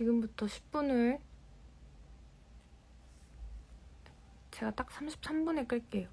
지금부터 10분을 제가 딱 33분에 끌게요.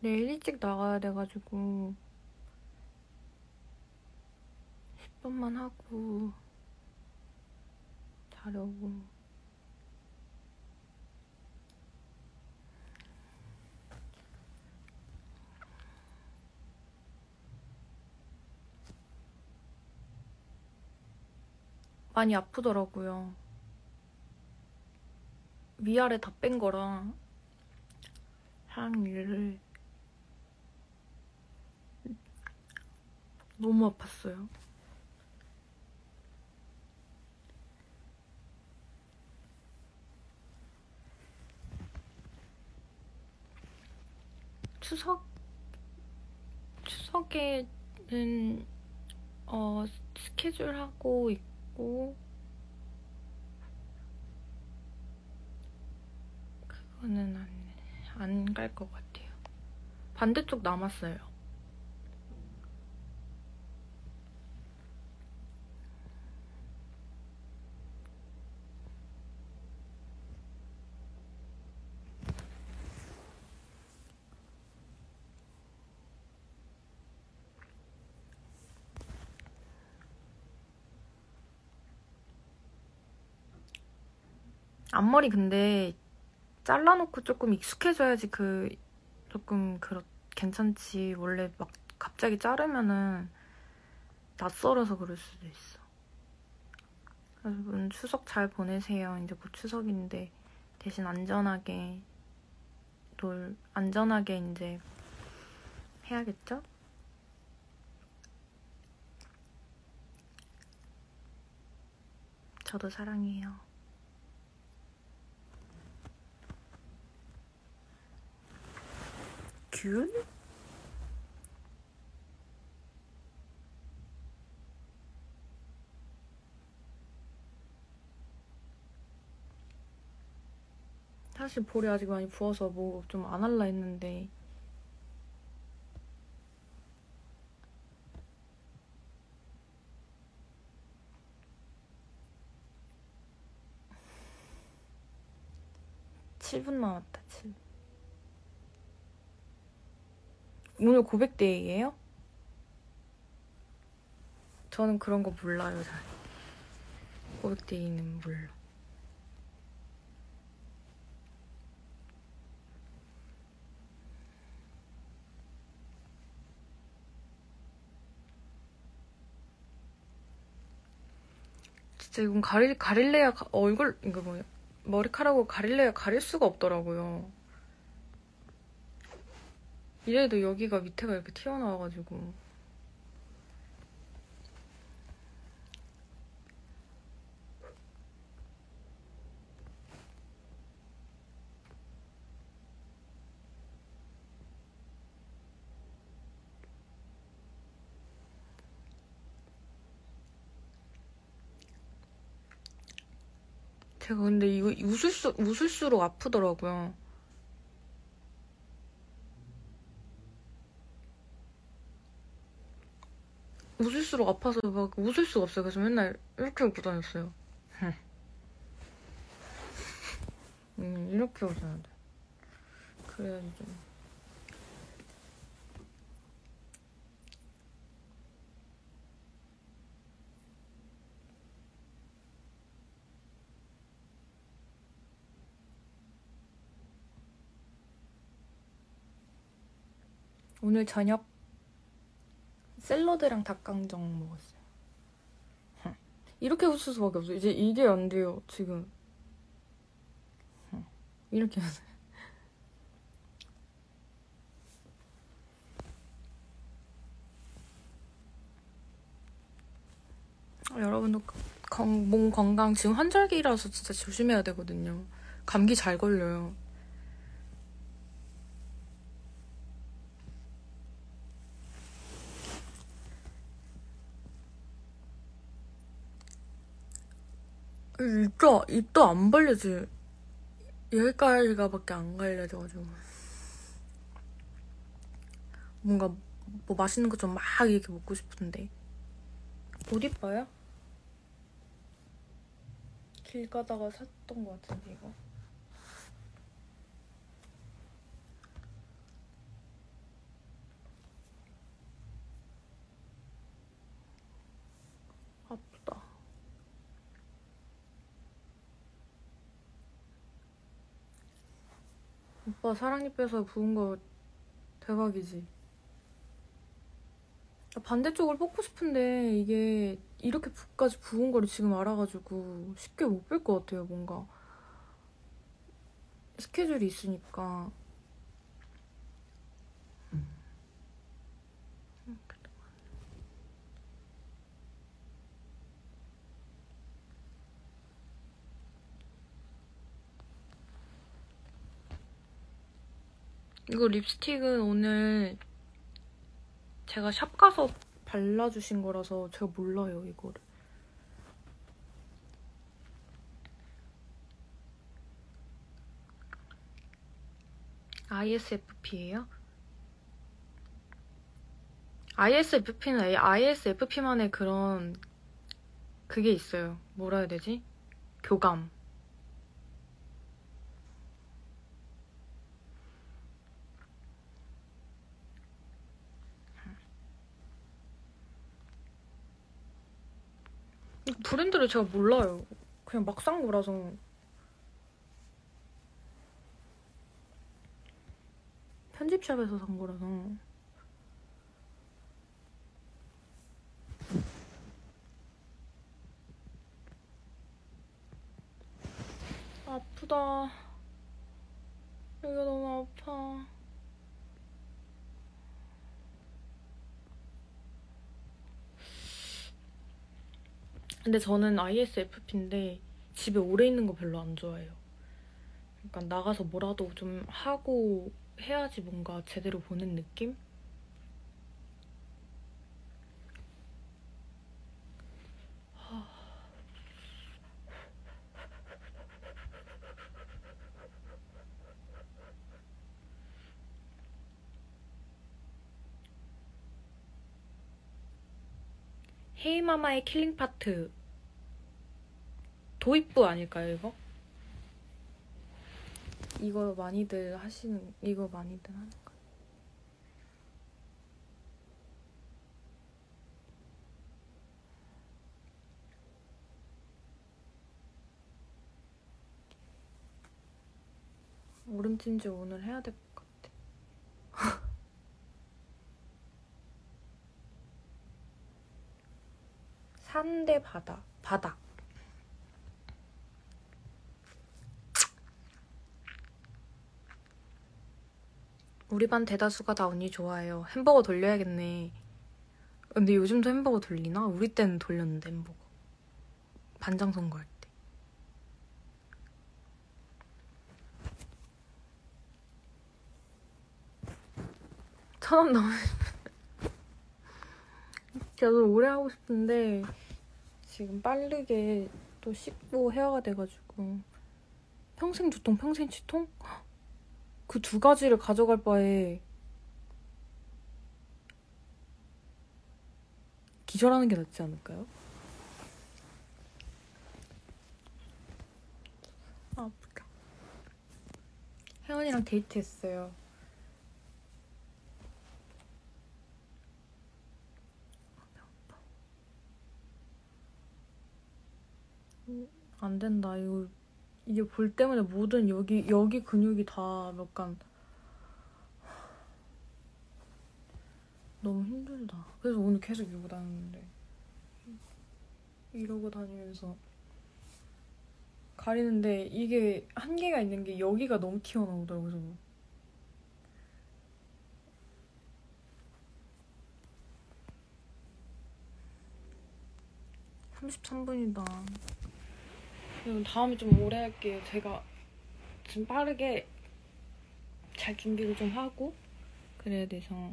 내일 일찍 나가야 돼가지고 10분만 하고 자려고. 많이 아프더라고요. 위아래 다 뺀 거랑 상위를 너무 아팠어요. 추석 추석에는 어 스케줄 하고 있고 그거는 안 안 갈 것 같아요. 반대쪽 남았어요. 앞머리 근데 잘라놓고 조금 익숙해져야지 그 조금 그렇 괜찮지 원래 막 갑자기 자르면은 낯설어서 그럴 수도 있어 여러분 추석 잘 보내세요 이제 곧 추석인데 대신 안전하게 놀 안전하게 이제 해야겠죠? 저도 사랑해요. 균? 사실 볼이 아직 많이 부어서 뭐 좀 안 할라 했는데 (7분) 남았다 (7분) 오늘 고백데이예요? 저는 그런 거 몰라요 잘. 고백데이는 몰라. 진짜 이건 가릴, 가릴래야 가, 얼굴 이거 뭐야? 머리카락으로 가릴래야 가릴 수가 없더라고요 이래도 여기가 밑에가 이렇게 튀어나와가지고 제가 근데 이거 웃을수, 웃을수록 아프더라고요. 웃을수록 아파서 막 웃을 수가 없어요. 그래서 맨날 이렇게 웃고 다녔어요. 음, 이렇게 웃어야 돼. 그래야지 좀. 오늘 저녁 샐러드랑 닭강정 먹었어요. 이렇게 웃을 수밖에 없어요. 이제 이게 안 돼요, 지금. 이렇게 하세요. 여러분도 건, 몸 건강 지금 환절기라서 진짜 조심해야 되거든요. 감기 잘 걸려요. 입도, 입도 안 벌려지. 여기까지가밖에 안 갈려져가지고. 뭔가 뭐 맛있는 거 좀 막 이렇게 먹고 싶은데. 옷 이뻐요? 길 가다가 샀던 것 같은데, 이거. 아프다. 오빠 사랑니 빼서 부은 거 대박이지? 반대쪽을 뽑고 싶은데 이게 이렇게까지 부은 거를 지금 알아가지고 쉽게 못 뺄 것 같아요 뭔가 스케줄이 있으니까 이거 립스틱은 오늘 제가 샵 가서 발라주신 거라서 제가 몰라요, 이거를. ISFP예요? ISFP는 ISFP만의 그런 그게 있어요. 뭐라 해야 되지? 교감. 브랜드를 제가 몰라요. 그냥 막 산 거라서. 편집샵에서 산 거라서. 아프다. 여기가 너무 아파. 근데 저는 ISFP인데 집에 오래 있는 거 별로 안 좋아해요. 그러니까 나가서 뭐라도 좀 하고 해야지 뭔가 제대로 보는 느낌? Hey Mama의 killing part 도입부 아닐까요 이거? 이거 많이들 하시는 이거 많이들 하는 거. 얼음찜질 오늘 해야 될 것 같아. 산대 바다 바닥 우리 반 대다수가 다 언니 좋아해요 햄버거 돌려야겠네 근데 요즘도 햄버거 돌리나? 우리 때는 돌렸는데 햄버거 반장 선거할 때 천원 넘으 저도 오래 하고 싶은데 지금 빠르게 또 씻고 헤어가 돼가지고 평생 두통 평생 치통? 그 두 가지를 가져갈 바에 기절하는 게 낫지 않을까요? 아, 아프다. 혜원이랑 데이트했어요. 안 된다. 이거 이게 볼 때문에 모든 여기 여기 근육이 다 약간 너무 힘들다. 그래서 오늘 계속 이러고 다녔는데 이러고 다니면서 가리는데 이게 한계가 있는 게 여기가 너무 튀어나오더라고요. 그래서 33분이다. 그럼 다음에 좀 오래 할게요. 제가 좀 빠르게 잘 준비를 좀 하고 그래야 돼서